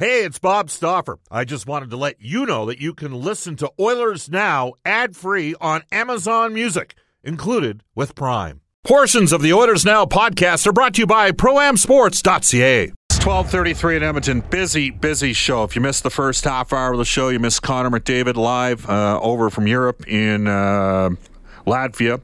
Hey, it's Bob Stauffer. I just wanted to let you know that you can listen to Oilers Now ad free on Amazon Music, included with Prime. Portions of the Oilers Now podcast are brought to you by ProAmSports.ca. It's 1233 in Edmonton. Busy, busy show. If you missed the first half hour of the show, you missed Connor McDavid live uh, over from Europe in uh, Latvia.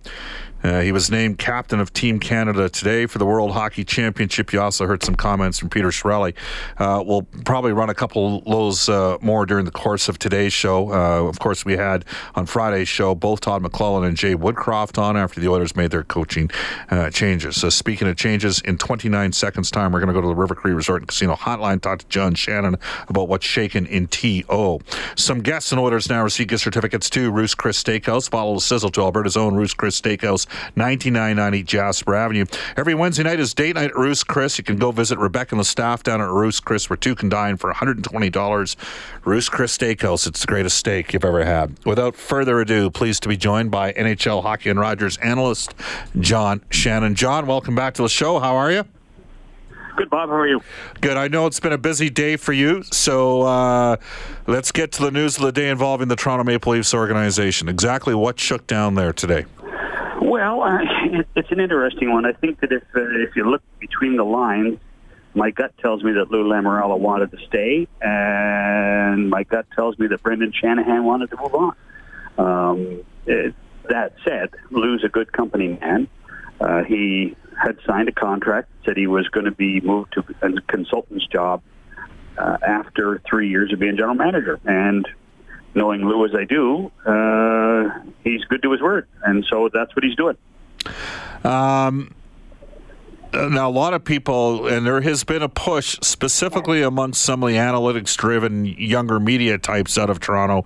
Uh, he was named captain of Team Canada today for the World Hockey Championship. You also heard some comments from Peter Chiarelli. Uh, we'll probably run a couple those uh, more during the course of today's show. Uh, of course, we had on Friday's show both Todd McLellan and Jay Woodcroft on after the Oilers made their coaching uh, changes. So, speaking of changes, in 29 seconds' time, we're going to go to the River Cree Resort and Casino hotline, talk to John Shannon about what's shaken in TO. Some guests and Oilers now receive gift certificates to Ruth's Chris Steakhouse. Follow the sizzle to Alberta's own Ruth's Chris Steakhouse 9990 Jasper Avenue. Every Wednesday night is date night at Ruth's Chris. You can go visit Rebecca and the staff down at Ruth's Chris where two can dine for $120. Ruth's Chris Steakhouse. It's the greatest steak you've ever had. Without further ado, pleased to be joined by NHL Hockey and Rogers analyst John Shannon. John, welcome back to the show. How are you? Good, Bob. How are you? Good. I know it's been a busy day for you, so uh, let's get to the news of the day involving the Toronto Maple Leafs organization. Exactly what shook down there today? Well, uh, it, it's an interesting one. I think that if uh, if you look between the lines, my gut tells me that Lou Lamoriello wanted to stay, and my gut tells me that Brendan Shanahan wanted to move on. Um, it, that said, Lou's a good company man. Uh, he had signed a contract, that said he was going to be moved to a consultant's job uh, after three years of being general manager, and knowing Lou as I do, uh, he's good to his word, and so that's what he's doing. Um, now, a lot of people, and there has been a push specifically amongst some of the analytics driven younger media types out of Toronto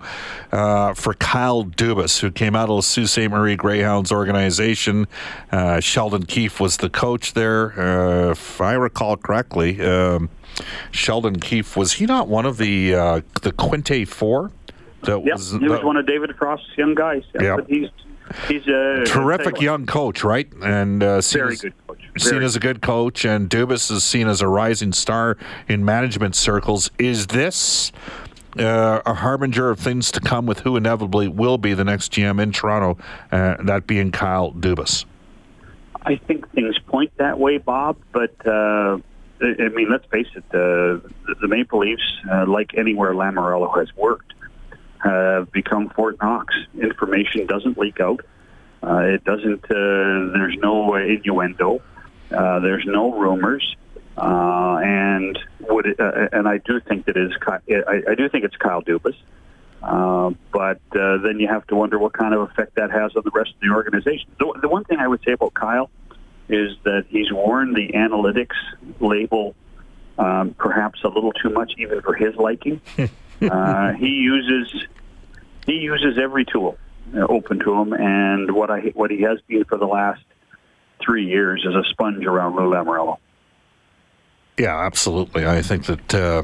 uh, for Kyle Dubas, who came out of the Sault Ste. Marie Greyhounds organization. Uh, Sheldon Keefe was the coach there. Uh, if I recall correctly, um, Sheldon Keefe, was he not one of the, uh, the Quinte Four? That yep, was, he was one of David Frost's young guys. Yeah, yep. he's he's a terrific young coach, right? And uh, very good coach. Very seen as a good coach, and Dubas is seen as a rising star in management circles. Is this? Uh, a harbinger of things to come with who inevitably will be the next GM in Toronto, uh, that being Kyle Dubas. I think things point that way, Bob. But uh, I mean, let's face it: the, the Maple Leafs, uh, like anywhere Lamoriello has worked, have become Fort Knox. Information doesn't leak out. Uh, it doesn't. Uh, there's no innuendo. Uh, there's no rumors. Uh, and would it, uh, and I do think that is I, I do think it's Kyle Dubas. Uh, but then you have to wonder what kind of effect that has on the rest of the organization. The, the one thing I would say about Kyle is that he's worn the analytics label um, perhaps a little too much, even for his liking. uh, he uses he uses every tool uh, open to him, and what I what he has been for the last three years is a sponge around Lou Lamoriello. Yeah, absolutely. I think that. Uh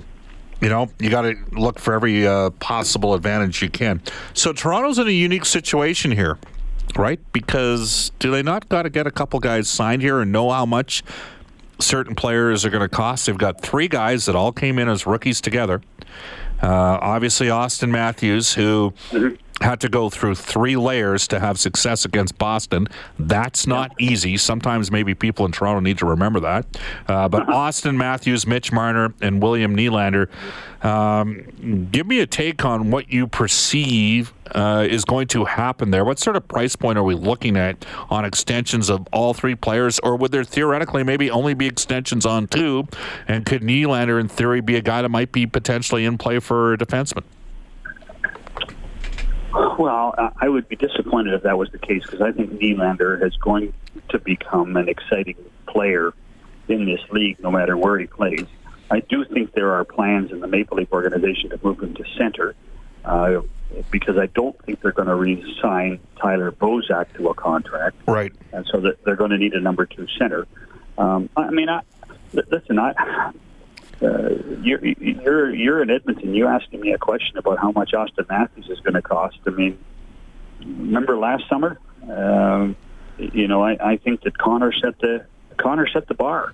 you know, you got to look for every uh, possible advantage you can. So Toronto's in a unique situation here, right? Because do they not got to get a couple guys signed here and know how much certain players are going to cost? They've got three guys that all came in as rookies together. Uh, obviously, Austin Matthews, who mm-hmm. Had to go through three layers to have success against Boston. That's not easy. Sometimes maybe people in Toronto need to remember that. Uh, but Austin Matthews, Mitch Marner, and William Nylander um, give me a take on what you perceive uh, is going to happen there. What sort of price point are we looking at on extensions of all three players, or would there theoretically maybe only be extensions on two? And could Nylander, in theory, be a guy that might be potentially in play for a defenseman? Well, I would be disappointed if that was the case because I think Nylander is going to become an exciting player in this league, no matter where he plays. I do think there are plans in the Maple Leaf organization to move him to center uh, because I don't think they're going to re-sign Tyler Bozak to a contract. Right. And so they're going to need a number two center. Um, I mean, I, listen, I, uh, you're, you're you're in Edmonton. You asking me a question about how much Austin Matthews is going to cost. I mean, remember last summer? Uh, you know, I, I think that Connor set the Connor set the bar.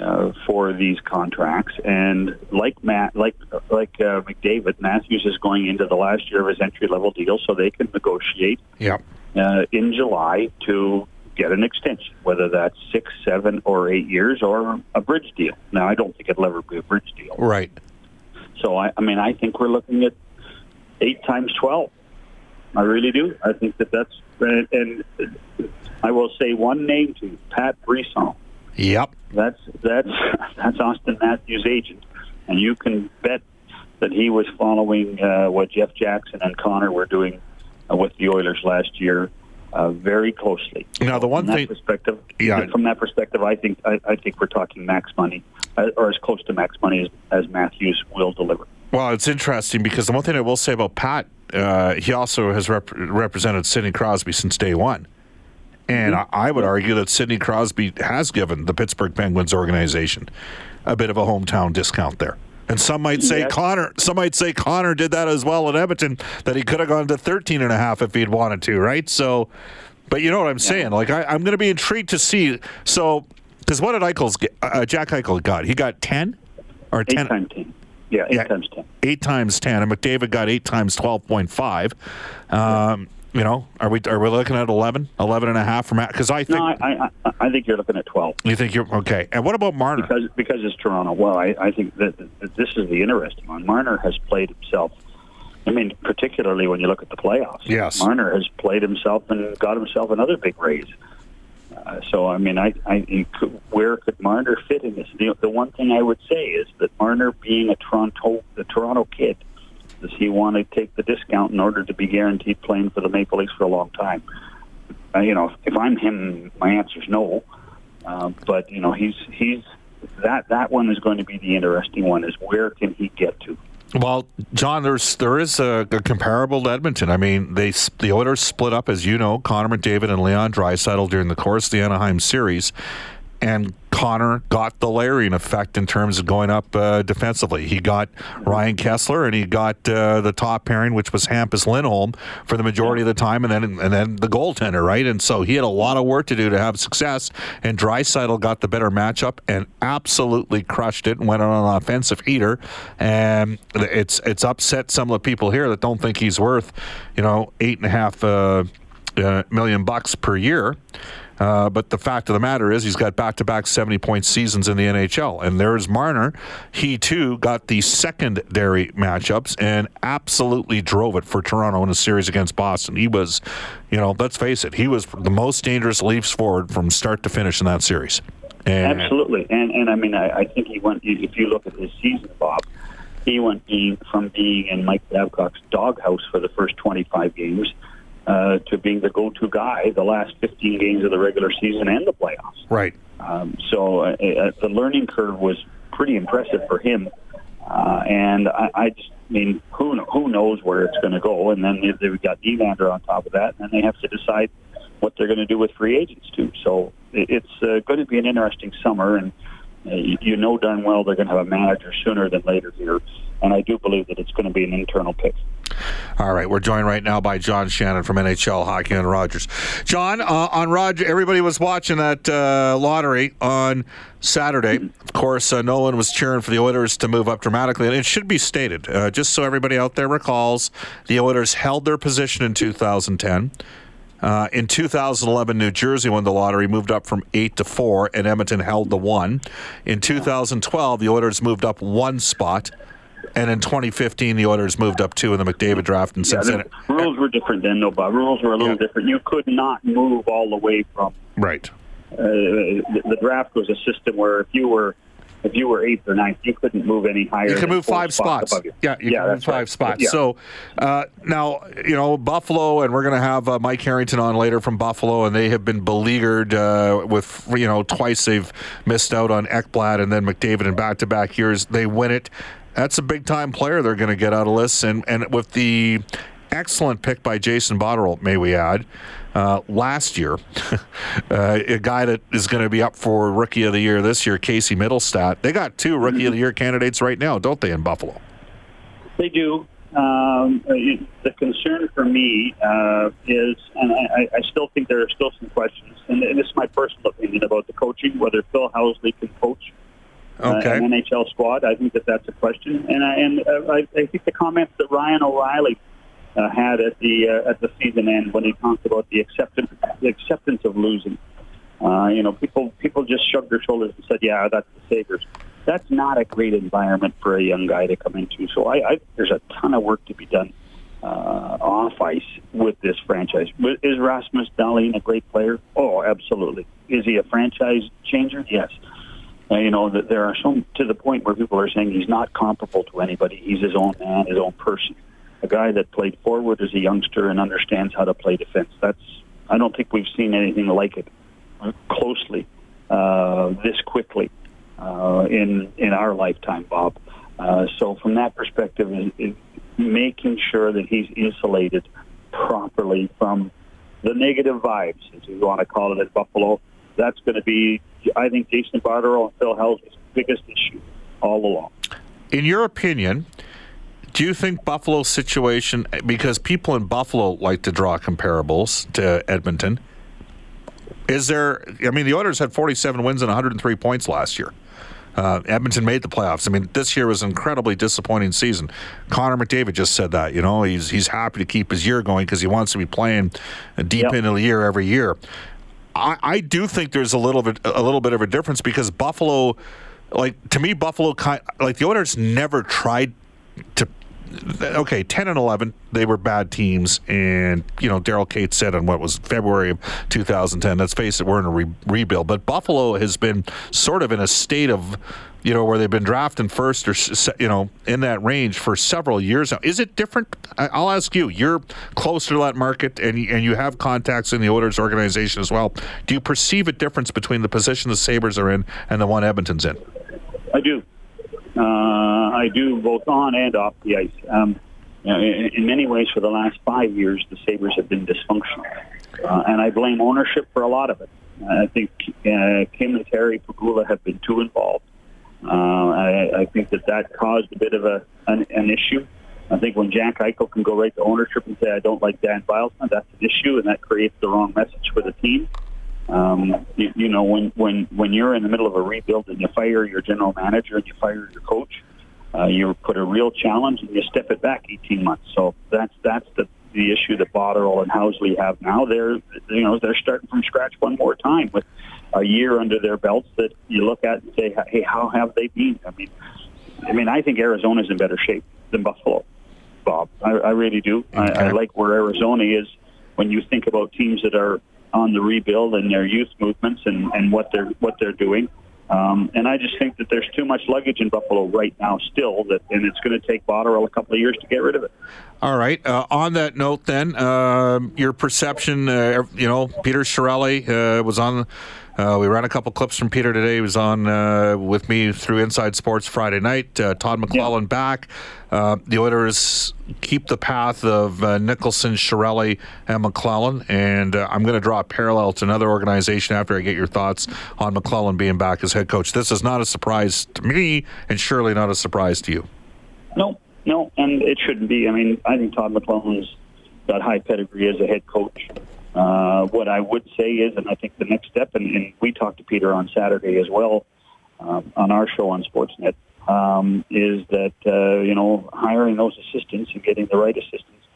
uh, for these contracts. And like Matt, like like uh, McDavid, Matthews is going into the last year of his entry level deal, so they can negotiate Yep. uh, in July to get an extension, whether that's six, seven, or eight years, or a bridge deal. Now, I don't think it'll ever be a bridge deal. Right. So, I, I mean, I think we're looking at eight times twelve. I really do. I think that that's and, and I will say one name to you, Pat Brisson. Yep. That's that's that's Austin Matthews' agent, and you can bet that he was following uh, what Jeff Jackson and Connor were doing uh, with the Oilers last year uh, very closely. Now, the one from thing- that perspective, Yeah. from that perspective, I think I, I think we're talking max money, uh, or as close to max money as, as Matthews will deliver. Well, it's interesting because the one thing I will say about Pat, uh, he also has rep- represented Sidney Crosby since day one. And I, I would argue that Sidney Crosby has given the Pittsburgh Penguins organization a bit of a hometown discount there. And some might say Yes. Connor, some might say Connor did that as well at Edmonton, that he could have gone to 13 and a half if he'd wanted to, right? So, but you know what I'm saying? Like, I, I'm going to be intrigued to see. So, because what did Eichel's get? Uh, Jack Eichel got? He got 10 or Eight 10? times ten. Yeah, eight Yeah. times ten. eight times ten, and McDavid got eight times twelve point five. Um, you know, are we are we looking at 11, 11 and a half from because I think No, I, I I- think you're looking at twelve. you think you're okay. And what about Marner? because because it's Toronto. Well, I, I think that, that this is the interesting one. Marner has played himself. I mean, particularly when you look at the playoffs. Yes. Marner has played himself and got himself another big raise. Uh, so I mean, I, I could, where could Marner fit in this? The, the one thing I would say is that Marner, being a Toronto the Toronto kid, does he want to take the discount in order to be guaranteed playing for the Maple Leafs for a long time? Uh, you know, if I'm him, my answer is no. Uh, but you know, he's he's that that one is going to be the interesting one. Is where can he get to? Well, John, there's there is a, a comparable to Edmonton. I mean, they the Oilers split up, as you know, Connor McDavid and Leon Draisaitl during the course of the Anaheim series, and Connor got the layering effect in terms of going up uh, defensively. He got Ryan Kesler and he got uh, the top pairing, which was Hampus Lindholm for the majority of the time, and then and then the goaltender, right? And so he had a lot of work to do to have success. And Draisaitl got the better matchup and absolutely crushed it and went on an offensive heater. And it's it's upset some of the people here that don't think he's worth, you know, eight and a half uh, uh, million bucks per year. Uh, but the fact of the matter is, he's got back-to-back 70-point seasons in the NHL, and there's Marner. He too got the secondary matchups and absolutely drove it for Toronto in a series against Boston. He was, you know, let's face it, he was the most dangerous Leafs forward from start to finish in that series. And Absolutely, and and I mean, I, I think he went. If you look at his season, Bob, he went from being in Mike Babcock's doghouse for the first 25 games uh, to being the go-to guy the last 15 games of the regular season and the playoffs. right. Um, so uh, uh, the learning curve was pretty impressive for him. Uh, and I, I just I mean, who who knows where it's going to go? And then they- they've got Nylander on top of that, and then they have to decide what they're going to do with free agents too. So it- it's uh, going to be an interesting summer, and uh, you you know darn well they're going to have a manager sooner than later here. And I do believe that it's going to be an internal pick. All right, we're joined right now by John Shannon from NHL Hockey on Rogers. John, uh, on Roger, everybody was watching that uh, lottery on Saturday. Of course, uh, Nolan was cheering for the Oilers to move up dramatically, and it should be stated, uh, just so everybody out there recalls, the Oilers held their position in 2010. Uh, in 2011, New Jersey won the lottery, moved up from eight to four, and Edmonton held the one. In 2012, the Oilers moved up one spot, and in 2015, the Oilers moved up two in the McDavid draft. And Yeah, since then, rules were different then, though, Bob. Rules were a little Yeah. different. You could not move all the way from right, uh, the, the draft was a system where if you were if you were eighth or ninth, you couldn't move any higher. you can than move five spots. above you. Yeah, can move five right. spots. Yeah. So uh, now you know Buffalo, and we're going to have uh, Mike Harrington on later from Buffalo, and they have been beleaguered uh, with you know twice they've missed out on Ekblad and then McDavid in back-to-back years. They win it. That's a big-time player they're going to get out of this, and and with the excellent pick by Jason Botterill, may we add. Uh, last year, uh, a guy that is going to be up for Rookie of the Year this year, Casey Mittelstadt. They got two Rookie of the Year candidates right now, don't they, in Buffalo? They do. Um, the concern for me uh, is, and I, I still think there are still some questions, and this is my personal opinion about the coaching, whether Phil Housley can coach okay. uh, an NHL squad. I think that that's a question, and I, and uh, I, I think the comments that Ryan O'Reilly uh, had at the uh, at the season end when he talked about the acceptance the acceptance of losing. Uh, you know, people people just shrugged their shoulders and said, "Yeah, that's the Sabres." That's not a great environment for a young guy to come into. So I, I there's a ton of work to be done uh, off ice with this franchise. Is Rasmus Dahlin a great player? Oh, absolutely. Is he a franchise changer? Yes. Uh, you know, that there are some to the point where people are saying he's not comparable to anybody. He's his own man, his own person. A guy that played forward as a youngster and understands how to play defense. That's I don't think we've seen anything like it closely uh, this quickly uh, in in our lifetime, Bob. Uh, so from that perspective, making sure that he's insulated properly from the negative vibes, as you want to call it, at Buffalo. That's going to be, I think, Jason Botterill and Phil Housley's biggest issue all along. In your opinion, do you think Buffalo's situation, because people in Buffalo like to draw comparables to Edmonton, is there, I mean, the Oilers had 47 wins and 103 points last year. Uh, Edmonton made the playoffs. I mean, this year was an incredibly disappointing season. Connor McDavid just said that. You know, he's he's happy to keep his year going because he wants to be playing deep yep. into the year every year. I, I do think there's a little bit a little bit of a difference because Buffalo, like to me, Buffalo kind like the owners never tried to okay, 10 and 11, they were bad teams. And, you know, Daryl Katz said on what was February of 2010, let's face it, we're in a re- rebuild. But Buffalo has been sort of in a state of, you know, where they've been drafting first or, you know, in that range for several years now. Is it different? I'll ask you. You're closer to that market and, and you have contacts in the Oilers organization as well. Do you perceive a difference between the position the Sabres are in and the one Edmonton's in? I do. Uh, I do both on and off the ice. Um, you know, in, in, many ways, for the last five years, the Sabres have been dysfunctional, uh, and I blame ownership for a lot of it. I think uh, Kim and Terry Pegula have been too involved. Uh, I, I think that that caused a bit of a an, an issue. I think when Jack Eichel can go right to ownership and say, "I don't like Dan Bylsma," that's an issue, and that creates the wrong message for the team. Um, you, you know, when when when you're in the middle of a rebuild and you fire your general manager and you fire your coach, uh, you put a real challenge and you step it back 18 months. So that's that's the the issue that Botterill and Housley have now. They're you know they're starting from scratch one more time with a year under their belts that you look at and say, hey, how have they been? I mean, I mean, I think Arizona's in better shape than Buffalo. Bob, I, I really do. Okay. I, I like where Arizona is when you think about teams that are on the rebuild and their youth movements and, and what they're what they're doing. Um, and I just think that there's too much luggage in Buffalo right now still, that, and it's going to take Botterill a couple of years to get rid of it. All right. Uh, on that note, then, uh, your perception, uh, you know, Peter Chiarelli uh, was on uh, we ran a couple clips from Peter today. He was on uh, with me through Inside Sports Friday night. Uh, Todd McLellan yeah. back. Uh, the Oilers keep the path of uh, Nicholson, Chiarelli, and McLellan. And uh, I'm going to draw a parallel to another organization after I get your thoughts on McLellan being back as head coach. This is not a surprise to me, and surely not a surprise to you. No, no, and it shouldn't be. I mean, I think Todd McLellan's got high pedigree as a head coach. Uh, what I would say is, and I think the next step, and, and we talked to Peter on Saturday as well um, on our show on Sportsnet, um, is that uh, you know hiring those assistants and getting the right assistants,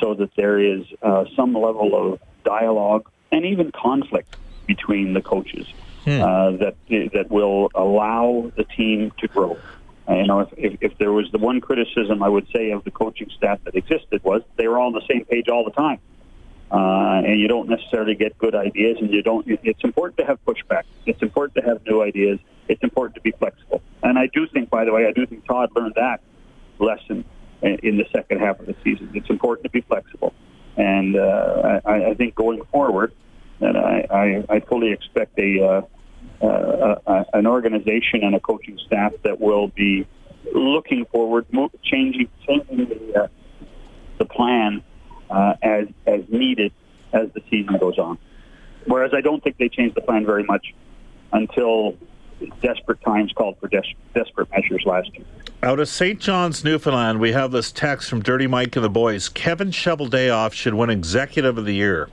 so that there is uh, some level of dialogue and even conflict between the coaches hmm. uh, that that will allow the team to grow. Uh, you know, if, if, if there was the one criticism I would say of the coaching staff that existed was they were all on the same page all the time uh, and you don't necessarily get good ideas, and you don't. It's important to have pushback. It's important to have new ideas. It's important to be flexible. And I do think, by the way, I do think Todd learned that lesson in the second half of the season. It's important to be flexible, and uh, I, I think going forward, that I, I, I fully expect a, uh, uh, an organization and a coaching staff that will be looking forward, changing, changing the, uh, the plan uh, as as needed as the season goes on. Whereas I don't think they changed the plan very much until desperate times called for des- desperate measures last year. Out of St. John's, Newfoundland, we have this text from Dirty Mike and the boys. Kevin Cheveldayoff should win Executive of the Year.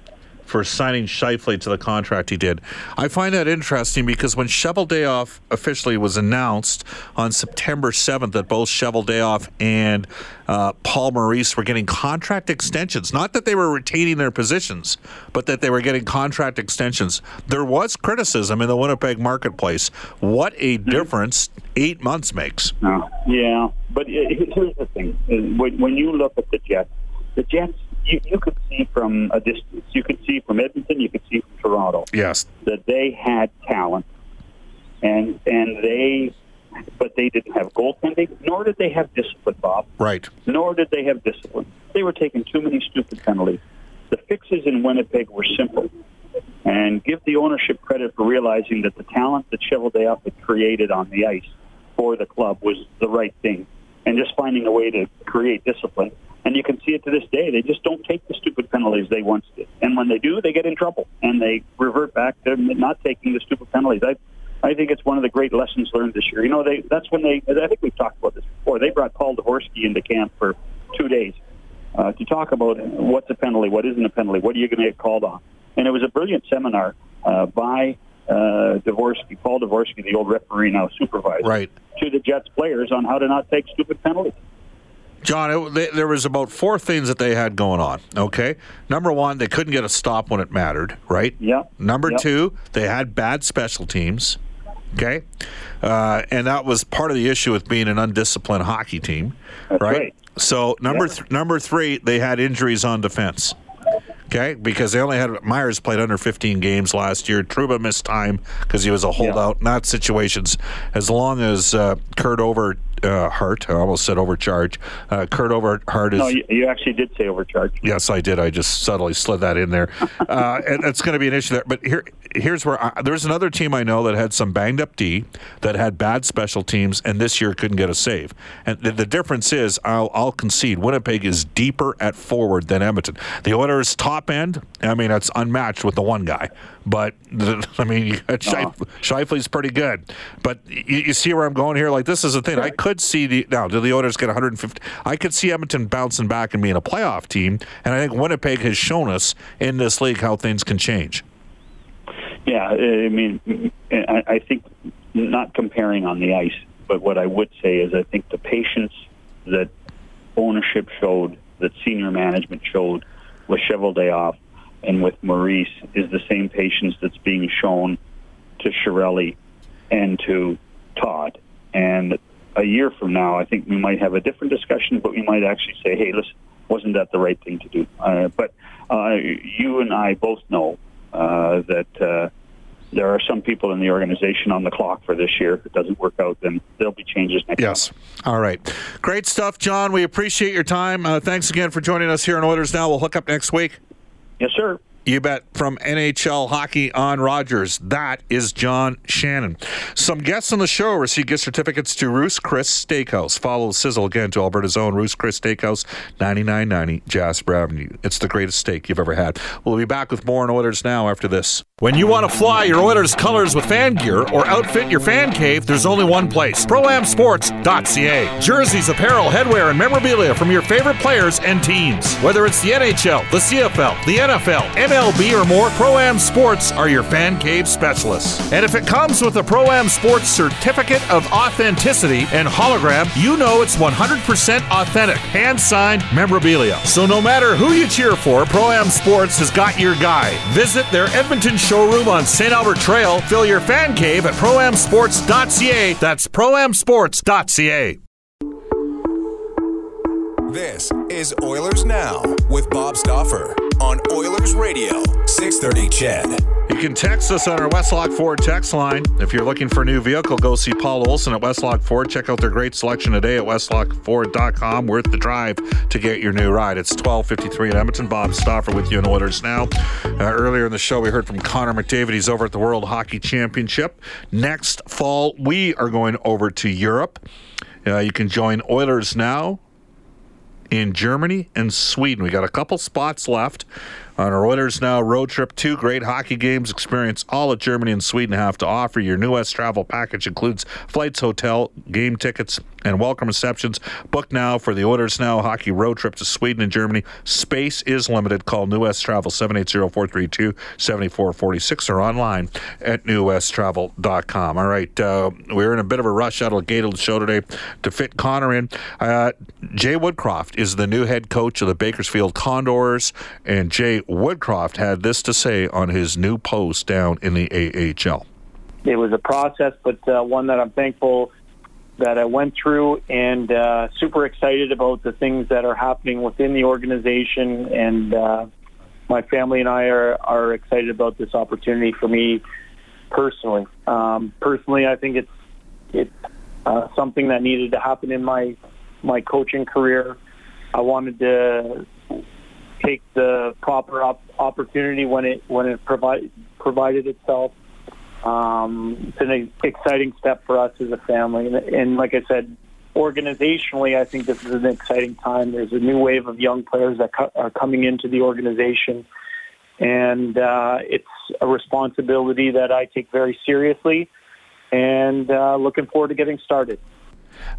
For signing Scheifele to the contract he did. I find that interesting because when Cheveldayoff officially was announced on September 7th that both Cheveldayoff and uh, Paul Maurice were getting contract extensions, not that they were retaining their positions, but that they were getting contract extensions, there was criticism in the Winnipeg marketplace. What a mm-hmm. difference eight months makes. Uh, yeah, but here's the thing. When you look at the Jets, the Jets you, you could see from a distance. You could see from Edmonton. You could see from Toronto. Yes, that they had talent, and and they, but they didn't have goaltending, nor did they have discipline, Bob. Right. Nor did they have discipline. They were taking too many stupid penalties. The fixes in Winnipeg were simple, and give the ownership credit for realizing that the talent that Cheveldayoff had created on the ice for the club was the right thing, and just finding a way to create discipline and you can see it to this day. They just don't take the stupid penalties they once did. And when they do, they get in trouble and they revert back to not taking the stupid penalties. I, I think it's one of the great lessons learned this year. You know, they that's when they. I think we've talked about this before. They brought Paul Devorski into camp for two days uh, to talk about what's a penalty, what isn't a penalty, what are you going to get called on. And it was a brilliant seminar uh, by uh, Devorski, Paul Devorski, the old referee now supervisor, right. to the Jets players on how to not take stupid penalties. John, it, they, there was about four things that they had going on. Okay, number one, they couldn't get a stop when it mattered. Right. Yeah. Number yep. two, they had bad special teams. Okay, uh, and that was part of the issue with being an undisciplined hockey team. Right? right? So number th- number three, they had injuries on defense. Okay, because they only had Myers played under 15 games last year. Trouba missed time because he was a holdout. Yeah. Not situations. As long as uh, Kurt over uh, Hart. I almost said overcharge. Uh, Kurt Overhardt is. No, you, you, actually did say overcharge. Yes, I did. I just subtly slid that in there. uh, and it's going to be an issue there. But here, here's where I, there's another team I know that had some banged up D, that had bad special teams, and this year couldn't get a save. And the, the difference is, I'll, I'll, concede, Winnipeg is deeper at forward than Edmonton. The Oilers' top end, I mean, it's unmatched with the one guy. But the, I mean, uh-huh. Pretty good. But you, you, see where I'm going here. Like this is the thing. Right. I could see the now. Do the Oilers get 150? I could see Edmonton bouncing back and being a playoff team. And I think Winnipeg has shown us in this league how things can change. Yeah, I mean, I think not comparing on the ice, but what I would say is I think the patience that ownership showed, that senior management showed with Cheveldayoff and with Maurice is the same patience that's being shown to Chiarelli and to Todd. And a year from now, I think we might have a different discussion, but we might actually say, hey, listen, wasn't that the right thing to do? Uh, but uh, you and I both know uh, that uh, there are some people in the organization on the clock for this year. If it doesn't work out, then there'll be changes next Yes. All right. Great stuff, John. We appreciate your time. Uh, thanks again for joining us here on Oilers Now. We'll hook up next week. Yes, sir. You bet. From NHL Hockey on Rogers, that is John Shannon. Some guests on the show receive gift certificates to Ruth's Chris Steakhouse. Follow Sizzle again to Alberta's own Ruth's Chris Steakhouse, 9990 Jasper Avenue. It's the greatest steak you've ever had. We'll be back with more on Oilers now after this. When you want to fly your Oilers colors with fan gear or outfit your fan cave, there's only one place ProAmSports.ca. Jerseys, apparel, headwear, and memorabilia from your favorite players and teams. Whether it's the NHL, the CFL, the NFL, MLB, or more, Pro Am Sports are your fan cave specialists. And if it comes with a Pro Am Sports certificate of authenticity and hologram, you know it's 100% authentic, hand signed memorabilia. So no matter who you cheer for, Pro Am Sports has got your guy. Visit their Edmonton showroom on St. Albert Trail. Fill your fan cave at proamsports.ca. That's proamsports.ca. This is Oilers Now with Bob Stauffer on Oilers Radio, 630 CHED. You can text us on our Westlock Ford text line. If you're looking for a new vehicle, go see Paul Olson at Westlock Ford. Check out their great selection today at westlockford.com. Worth the drive to get your new ride. It's 1253 in Edmonton. Bob Stauffer with you in Oilers Now. Uh, earlier in the show, we heard from Connor McDavid. He's over at the World Hockey Championship. Next fall, we are going over to Europe. Uh, you can join Oilers Now in Germany and Sweden. We got a couple spots left on our Oilers Now road trip. Two great hockey games. Experience all that Germany and Sweden have to offer. Your New West travel package includes flights, hotel, game tickets, and welcome receptions. Book now for the Oilers Now hockey road trip to Sweden and Germany. Space is limited. Call New West Travel 780-432-7446 or online at newwesttravel.com. All right, uh, we're in a bit of a rush out of the gate of the show today to fit Connor in. Uh, Jay Woodcroft is the new head coach of the Bakersfield Condors, and Jay Woodcroft had this to say on his new post down in the AHL. It was a process, but uh, one that I'm thankful that I went through, and uh, super excited about the things that are happening within the organization. And uh, my family and I are are excited about this opportunity for me personally. Um, personally, I think it's it's uh, something that needed to happen in my my coaching career. I wanted to take the proper op- opportunity when it when it provide, provided itself. Um, it's an exciting step for us as a family, and, and like I said, organizationally, I think this is an exciting time. There's a new wave of young players that co- are coming into the organization, and uh, it's a responsibility that I take very seriously, and uh, looking forward to getting started.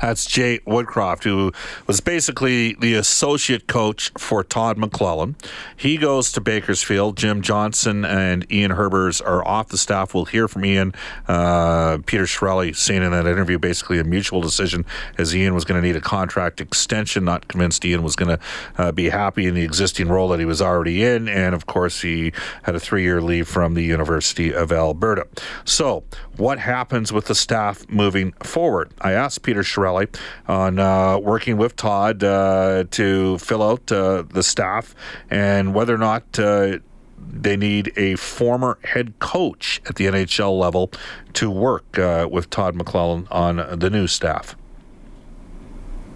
That's Jay Woodcroft, who was basically the associate coach for Todd McLellan. He goes to Bakersfield. Jim Johnson and Ian Herbers are off the staff. We'll hear from Ian. Uh, Peter Chiarelli saying in that interview basically a mutual decision as Ian was going to need a contract extension. Not convinced Ian was going to uh, be happy in the existing role that he was already in. And of course, he had a three year leave from the University of Alberta. So, what happens with the staff moving forward? I asked Peter Chiarelli on uh, working with Todd uh, to fill out uh, the staff and whether or not uh, they need a former head coach at the NHL level to work uh, with Todd McLellan on the new staff.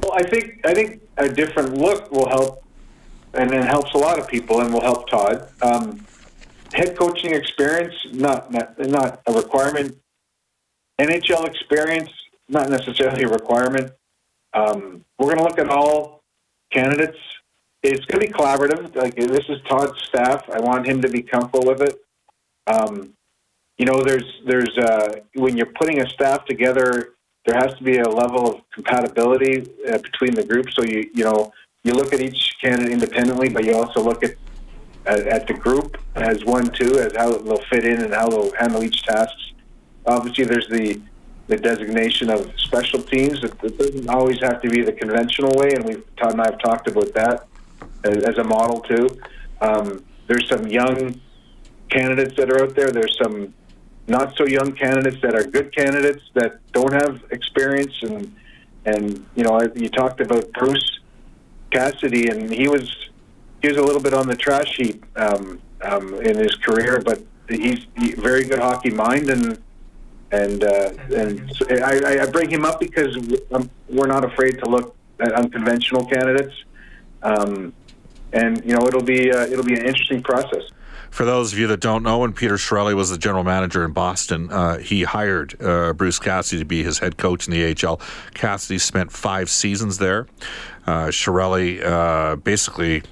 Well, I think I think a different look will help, and it helps a lot of people, and will help Todd. Um, head coaching experience not, not not a requirement. NHL experience not necessarily a requirement. Um, we're going to look at all candidates. It's going to be collaborative. Like this is Todd's staff. I want him to be comfortable with it. Um, you know, there's there's uh, when you're putting a staff together, there has to be a level of compatibility uh, between the groups. So you you know you look at each candidate independently, but you also look at at, at the group as one too, as how they'll fit in and how they'll handle each task. Obviously, there's the the designation of special teams. It, doesn't always have to be the conventional way, and we Todd and I have talked about that as, as a model too. Um, there's some young candidates that are out there. There's some not so young candidates that are good candidates that don't have experience, and and you know you talked about Bruce Cassidy, and he was he was a little bit on the trash heap um, um, in his career, but he's he, very good hockey mind and and uh, and so I, I bring him up because we're not afraid to look at unconventional candidates, um, and you know it'll be uh, it'll be an interesting process. For those of you that don't know, when Peter Chiarelli was the general manager in Boston, uh, he hired uh, Bruce Cassidy to be his head coach in the AHL. Cassidy spent five seasons there. Uh, Chiarelli uh, basically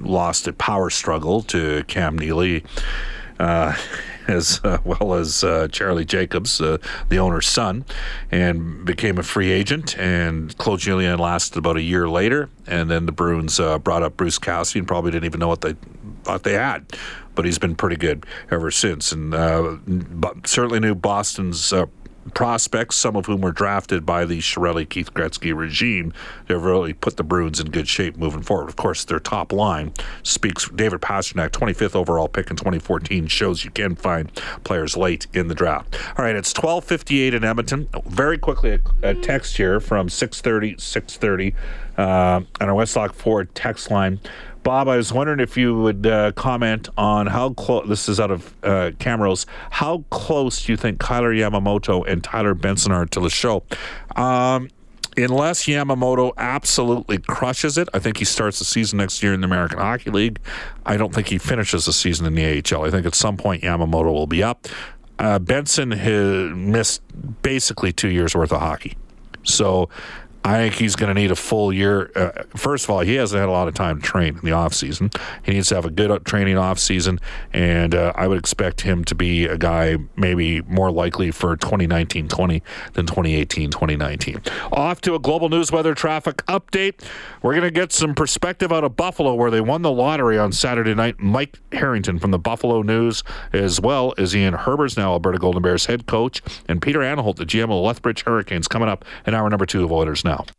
lost a power struggle to Cam Neely. As uh, well as uh, Charlie Jacobs, uh, the owner's son, and became a free agent. And Claude Julien lasted about a year later, and then the Bruins uh, brought up Bruce Cassidy and probably didn't even know what they thought they had. But he's been pretty good ever since, and uh, certainly knew Boston's prospects, some of whom were drafted by the Chiarelli Keith Gretzky regime. They've really put the Bruins in good shape moving forward. Of course, their top line speaks. David Pastrnak, 25th overall pick in 2014, shows you can find players late in the draft. All right, it's 12:58 in Edmonton. Very quickly, a, a text here from 6:30, 6:30 uh, on our Westlock Ford text line. Bob, I was wondering if you would uh, comment on how close, this is out of uh, how close do you think Kailer Yamamoto and Tyler Benson are to the show? Um, unless Yamamoto absolutely crushes it, I think he starts the season next year in the American Hockey League. I don't think he finishes the season in the AHL. I think at some point Yamamoto will be up. Uh, Benson has missed basically two years worth of hockey. So I think he's going to need a full year. Uh, first of all, he hasn't had a lot of time to train in the off season. He needs to have a good training off season, and uh, I would expect him to be a guy maybe more likely for 2019-20 than 2018-2019. Off to a global news weather traffic update. We're going to get some perspective out of Buffalo, where they won the lottery on Saturday night. Mike Harrington from the Buffalo News, as well as Ian Herbers, now Alberta Golden Bears head coach, and Peter Anholt, the GM of the Lethbridge Hurricanes, coming up in hour number two of Oilers Now.